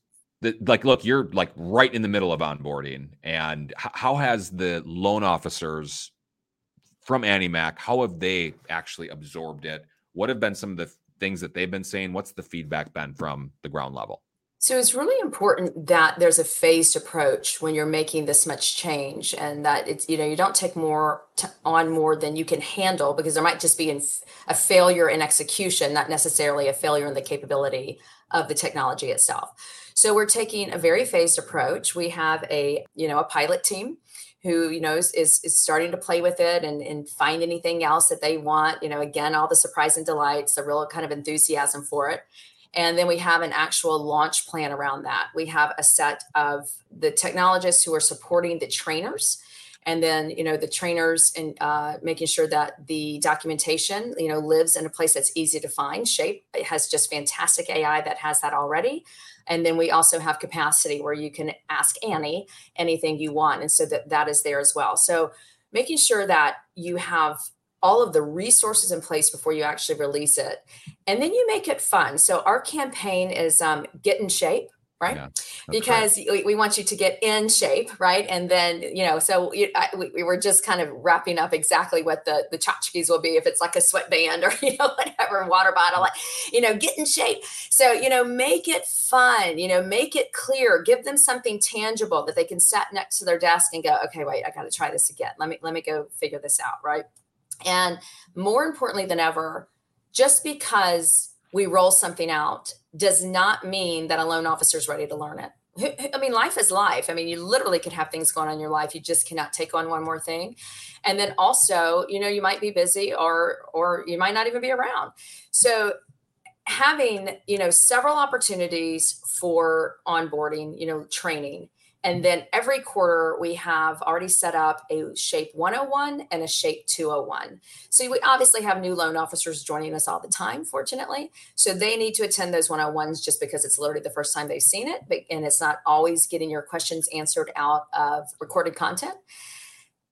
like, look, you're like right in the middle of onboarding and how has the loan officers from AnnieMac how have they actually absorbed it? What have been some of the things that they've been saying? What's the feedback been from the ground level? So it's really important that there's a phased approach when you're making this much change and that it's, you know, you don't take more t- on more than you can handle because there might just be a failure in execution, not necessarily a failure in the capability of the technology itself. So we're taking a very phased approach. We have a, you know, a pilot team who you know is, is, is starting to play with it and, and find anything else that they want you know again all the surprise and delights the real kind of enthusiasm for it and then we have an actual launch plan around that. We have a set of the technologists who are supporting the trainers and then you know the trainers and uh, making sure that the documentation you know lives in a place that's easy to find shape it has just fantastic ai that has that already and then we also have capacity where you can ask annie anything you want and so that that is there as well so making sure that you have all of the resources in place before you actually release it. And then you make it fun. So our campaign is um, get in shape, right? Yeah, because right. we want you to get in shape, right? And then, you know, so I, we, we, were just kind of wrapping up exactly what the, the tchotchkes will be if it's like a sweatband or, you know, whatever, water bottle, like, you know, get in shape. So, you know, make it fun, you know, make it clear, give them something tangible that they can sit next to their desk and go, okay, wait, I got to try this again. Let me, let me go figure this out, right? And more importantly than ever, just because we roll something out does not mean that a loan officer is ready to learn it. I mean, life is life. I mean, you literally could have things going on in your life. You just cannot take on one more thing. And then also, you know, you might be busy or or you might not even be around. So having, you know, several opportunities for onboarding, you know, training and then every quarter, we have already set up a Shape 101 and a Shape 201. So we obviously have new loan officers joining us all the time, fortunately. So they need to attend those 101s just because it's literally the first time they've seen it. And it's not always getting your questions answered out of recorded content.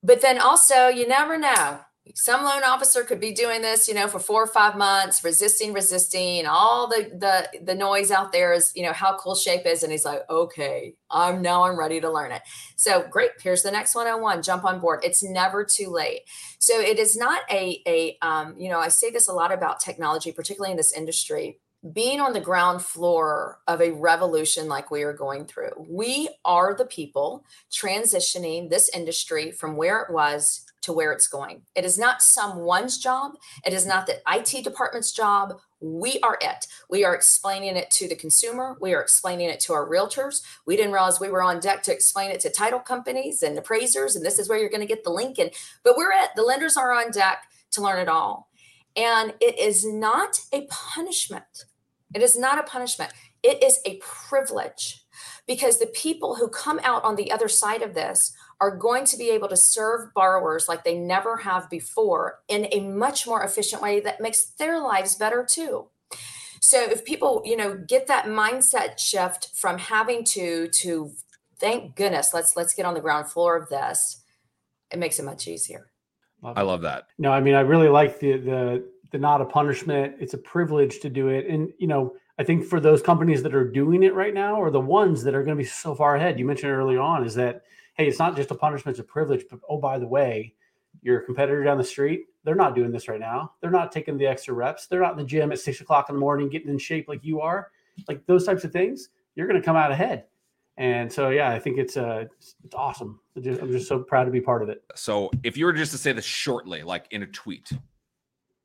But then also, you never know some loan officer could be doing this you know for four or five months resisting resisting. All the the the noise out there is you know how cool shape is. And he's like okay i'm now i'm ready to learn it. So great. Here's the next 101 jump on board. It's never too late. So it is not a a um, you know i say this a lot about technology particularly in this industry. Being on the ground floor of a revolution like we are going through. We are the people transitioning this industry from where it was to where it's going. It is not someone's job. It is not the IT department's job. We are it. We are explaining it to the consumer. We are explaining it to our realtors. We didn't realize we were on deck to explain it to title companies and appraisers. And this is where you're going to get the link. And but we're it. The lenders are on deck to learn it all. And it is not a punishment. It is not a punishment. It is a privilege because the people who come out on the other side of this are going to be able to serve borrowers like they never have before in a much more efficient way that makes their lives better too. So if people, you know, get that mindset shift from having to to thank goodness, let's let's get on the ground floor of this, it makes it much easier. Love I love that. No, I mean I really like the the the not a punishment. It's a privilege to do it. And you know, I think for those companies that are doing it right now, or the ones that are going to be so far ahead, you mentioned early on, is that hey, it's not just a punishment, it's a privilege. But oh, by the way, your competitor down the street, they're not doing this right now. They're not taking the extra reps. They're not in the gym at six o'clock in the morning getting in shape like you are. Like those types of things, you're going to come out ahead. And so, yeah, I think it's uh, it's awesome. I'm just, I'm just so proud to be part of it. So, if you were just to say this shortly, like in a tweet,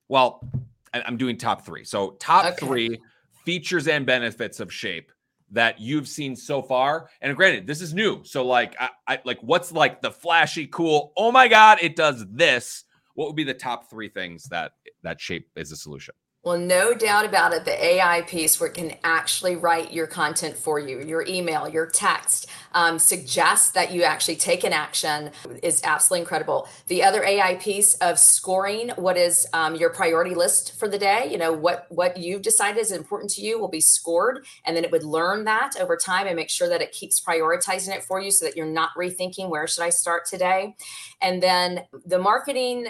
well, I'm doing top three. So, top okay. three features and benefits of Shape that you've seen so far. And granted, this is new. So like I, I, like what's like the flashy cool, oh my god, it does this. What would be the top 3 things that that shape is a solution? Well, no doubt about it. The AI piece where it can actually write your content for you, your email, your text, um, suggest that you actually take an action is absolutely incredible. The other AI piece of scoring what is um, your priority list for the day, you know, what, what you've decided is important to you will be scored. And then it would learn that over time and make sure that it keeps prioritizing it for you so that you're not rethinking where should I start today. And then the marketing,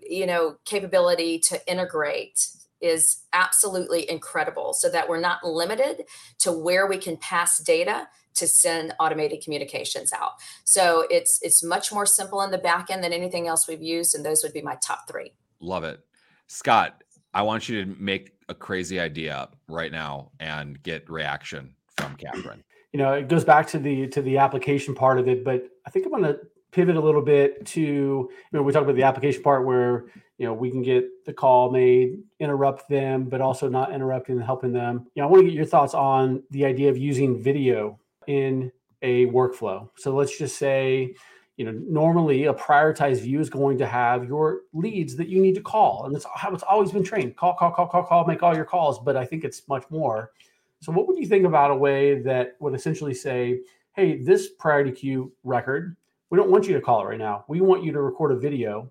you know, capability to integrate is absolutely incredible so that we're not limited to where we can pass data to send automated communications out. So it's it's much more simple in the back end than anything else we've used and those would be my top 3. Love it. Scott, I want you to make a crazy idea up right now and get reaction from Katherine. You know, it goes back to the to the application part of it, but I think I'm going to pivot a little bit to you know we talk about the application part where you know we can get the call made interrupt them but also not interrupting and helping them. You know i want to get your thoughts on the idea of using video in a workflow. So let's just say you know normally a prioritized view is going to have your leads that you need to call and that's how it's always been trained. Call call call call call make all your calls but i think it's much more. So what would you think about a way that would essentially say hey this priority queue record we don't want you to call it right now. We want you to record a video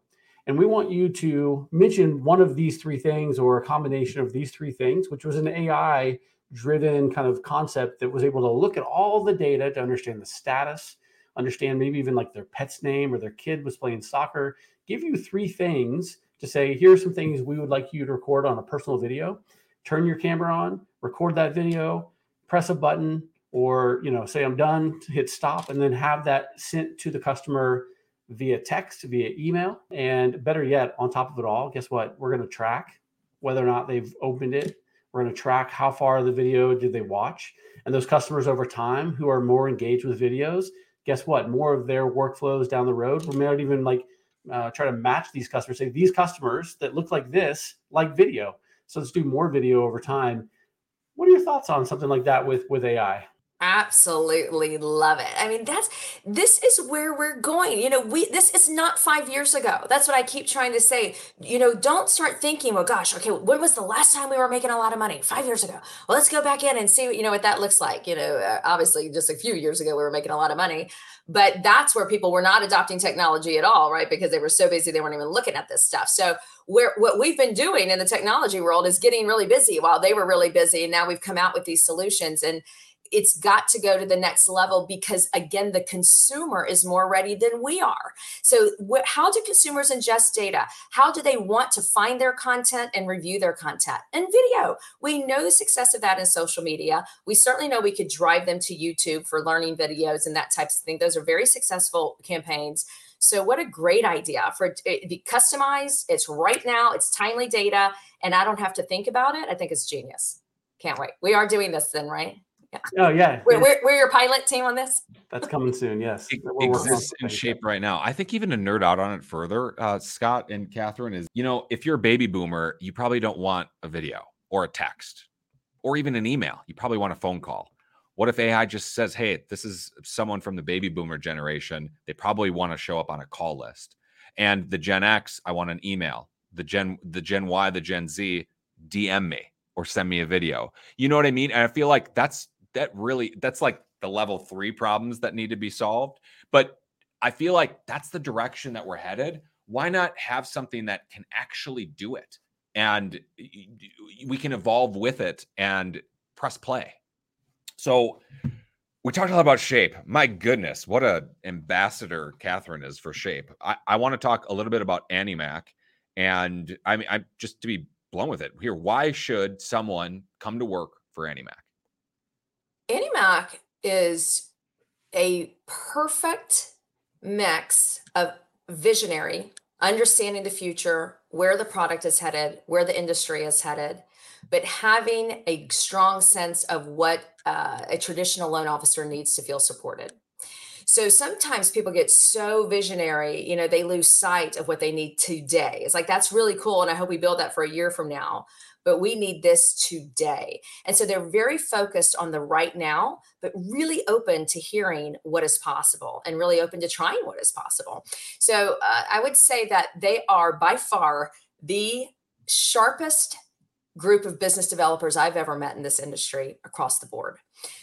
and we want you to mention one of these three things or a combination of these three things, which was an AI driven kind of concept that was able to look at all the data to understand the status, understand maybe even like their pet's name or their kid was playing soccer, give you three things to say, here are some things we would like you to record on a personal video. Turn your camera on, record that video, press a button, or you know say i'm done hit stop and then have that sent to the customer via text via email and better yet on top of it all guess what? We're going to track whether or not they've opened it. We're going to track how far the video did they watch. And those customers over time who are more engaged with videos guess what? More of their workflows down the road we may not even like uh, try to match these customers say these customers that look like this like video. So let's do more video over time. What are your thoughts on something like that with with ai Absolutely love it. I mean, that's this is where we're going. You know, we this is not five years ago. That's what I keep trying to say. You know, don't start thinking, well, gosh, okay, when was the last time we were making a lot of money? Five years ago. Well, let's go back in and see, you know, what that looks like. You know, uh, obviously, just a few years ago, we were making a lot of money, but that's where people were not adopting technology at all, right? Because they were so busy, they weren't even looking at this stuff. So, where what we've been doing in the technology world is getting really busy while they were really busy, and now we've come out with these solutions and it's got to go to the next level because again the consumer is more ready than we are. So wh- how do consumers ingest data? How do they want to find their content and review their content? And video. We know the success of that in social media. We certainly know we could drive them to youtube for learning videos and that types of thing. Those are very successful campaigns. So what a great idea for it be customized. It's right now. It's timely data. And i don't have to think about it. I think it's genius. Can't wait. We are doing this then right yeah. Oh yeah. We're, we're, we're, your pilot team on this. That's coming soon. Yes. It exists in shape right now. I think even to nerd out on it further, uh, Scott and Katherine is, you know, if you're a baby boomer, you probably don't want a video or a text or even an email. You probably want a phone call. What if AI just says, "Hey, this is someone from the baby boomer generation. They probably want to show up on a call list." And the Gen X, I want an email. The Gen the Gen Y, the Gen Z, DM me or send me a video. You know what I mean? And I feel like that's that really that's like the level three problems that need to be solved. But I feel like that's the direction that we're headed. Why not have something that can actually do it? And we can evolve with it and press play. So we talked a lot about shape. My goodness, what a ambassador Katherine is for shape. I, I want to talk a little bit about AnnieMac. And I mean, I'm just to be blown with it here. Why should someone come to work for AnnieMac? AnnieMac is a perfect mix of visionary, understanding the future, where the product is headed, where the industry is headed, but having a strong sense of what uh, a traditional loan officer needs to feel supported. So sometimes people get so visionary, you know, they lose sight of what they need today. It's like, that's really cool. And I hope we build that for a year from now but we need this today. And so they're very focused on the right now, but really open to hearing what is possible and really open to trying what is possible. So uh, I would say that they are by far the sharpest group of business developers I've ever met in this industry across the board.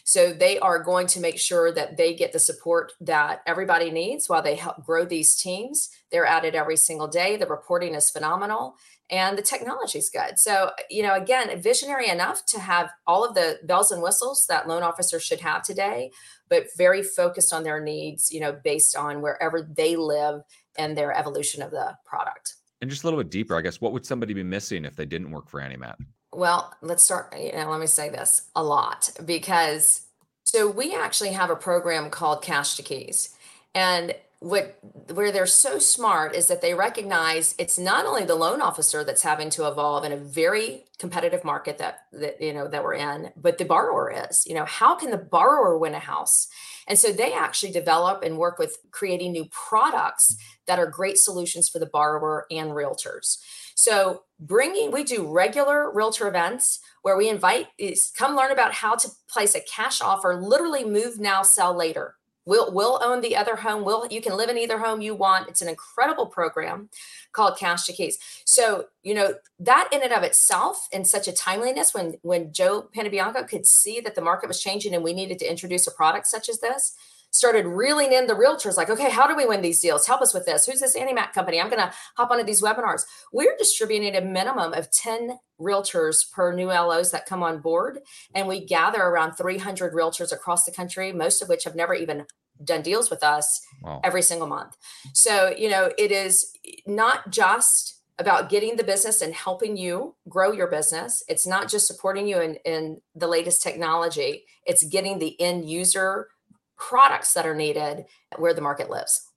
So they are going to make sure that they get the support that everybody needs while they help grow these teams. They're at it every single day. The reporting is phenomenal and the technology is good. So, you know, again, visionary enough to have all of the bells and whistles that loan officers should have today, but very focused on their needs, you know, based on wherever they live and their evolution of the product. And just a little bit deeper, I guess, what would somebody be missing if they didn't work for AnnieMac? Well, let's start, you know, let me say this a lot because so we actually have a program called Cash to Keys. And what where they're so smart is that they recognize it's not only the loan officer that's having to evolve in a very competitive market that that you know that we're in but the borrower is. You know how can the borrower win a house? And so they actually develop and work with creating new products that are great solutions for the borrower and realtors. So bringing we do regular realtor events where we invite is come learn about how to place a cash offer literally move now sell later We'll, we'll own the other home. We'll, you can live in either home you want. It's an incredible program called Cash to Keys. So, you know, that in and of itself in such a timeliness when, when Joe Panebianco could see that the market was changing and we needed to introduce a product such as this, started reeling in the realtors like, okay, how do we win these deals? Help us with this. Who's this AnnieMac company? I'm going to hop onto these webinars. We're distributing a minimum of 10 realtors per new LOs that come on board. And we gather around 300 realtors across the country, most of which have never even done deals with us wow. every single month. So, you know, it is not just about getting the business and helping you grow your business. It's not just supporting you in, in the latest technology, it's getting the end user products that are needed where the market lives.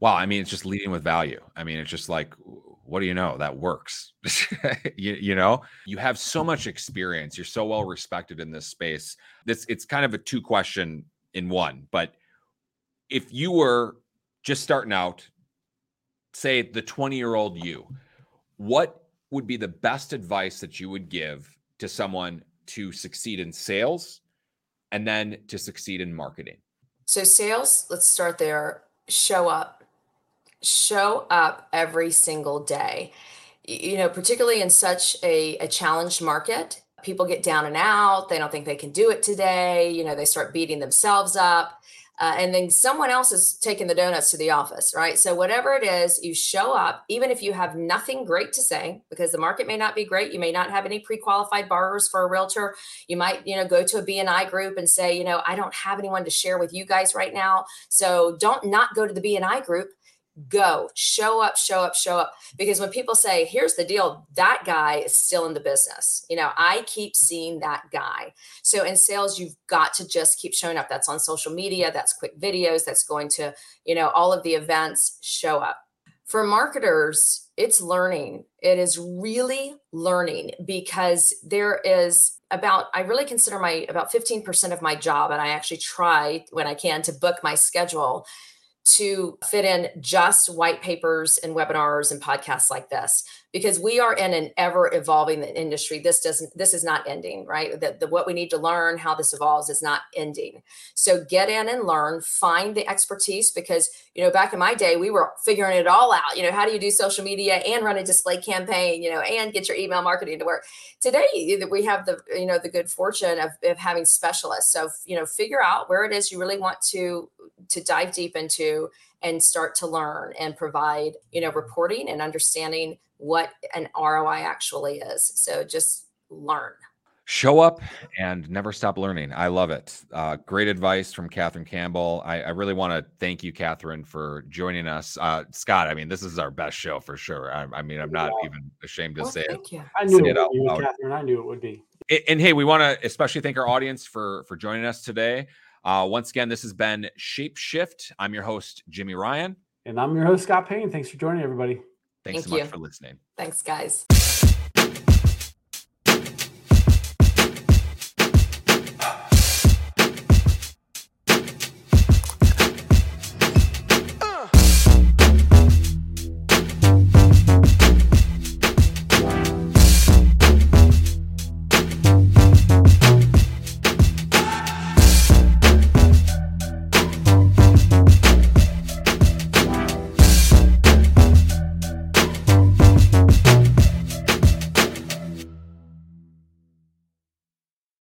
Wow. I mean, it's just leading with value. I mean, it's just like, what do you know? That works. you, you know, you have so much experience. You're so well respected in this space. This it's kind of a two question in one. But if you were just starting out, say the 20 year old you, what would be the best advice that you would give to someone to succeed in sales and then to succeed in marketing? So, sales, let's start there. Show up. Show up every single day. You know, particularly in such a, a challenged market, people get down and out. They don't think they can do it today. You know, they start beating themselves up uh, and then someone else is taking the donuts to the office, right? So whatever it is, you show up, even if you have nothing great to say, because the market may not be great. You may not have any pre-qualified borrowers for a realtor. You might, you know, go to a BNI group and say, you know, I don't have anyone to share with you guys right now. So don't not go to the BNI group go. Show up show up show up. Because when people say here's the deal that guy is still in the business you know i keep seeing that guy. So in sales you've got to just keep showing up. That's on social media that's quick videos that's going to you know all of the events. Show up. For marketers it's learning. It is really learning because there is about i really consider my about 15% of my job and i actually try when i can to book my schedule to fit in just white papers and webinars and podcasts like this because we are in an ever evolving industry. This doesn't this is not ending right? That the, what we need to learn how this evolves is not ending. So get in and learn find the expertise because you know back in my day we were figuring it all out. You know how do you do social media and run a display campaign you know and get your email marketing to work? Today we have the you know the good fortune of, of having specialists. So you know figure out where it is you really want to to dive deep into and start to learn and provide you know reporting and understanding what an roi actually is so just learn show up and never stop learning i love it uh, great advice from katherine campbell i, I really want to thank you katherine for joining us uh, scott i mean this is our best show for sure i, I mean i'm not yeah. even ashamed to well, say it you. i knew it, it would be, katherine i knew it would be and, and hey we want to especially thank our audience for for joining us today Uh, once again, this has been Shapeshift. I'm your host, Jimi Ryan. And I'm your host, Scott Payne. Thanks for joining, everybody. Thanks Thank so much you. for listening. Thanks, guys.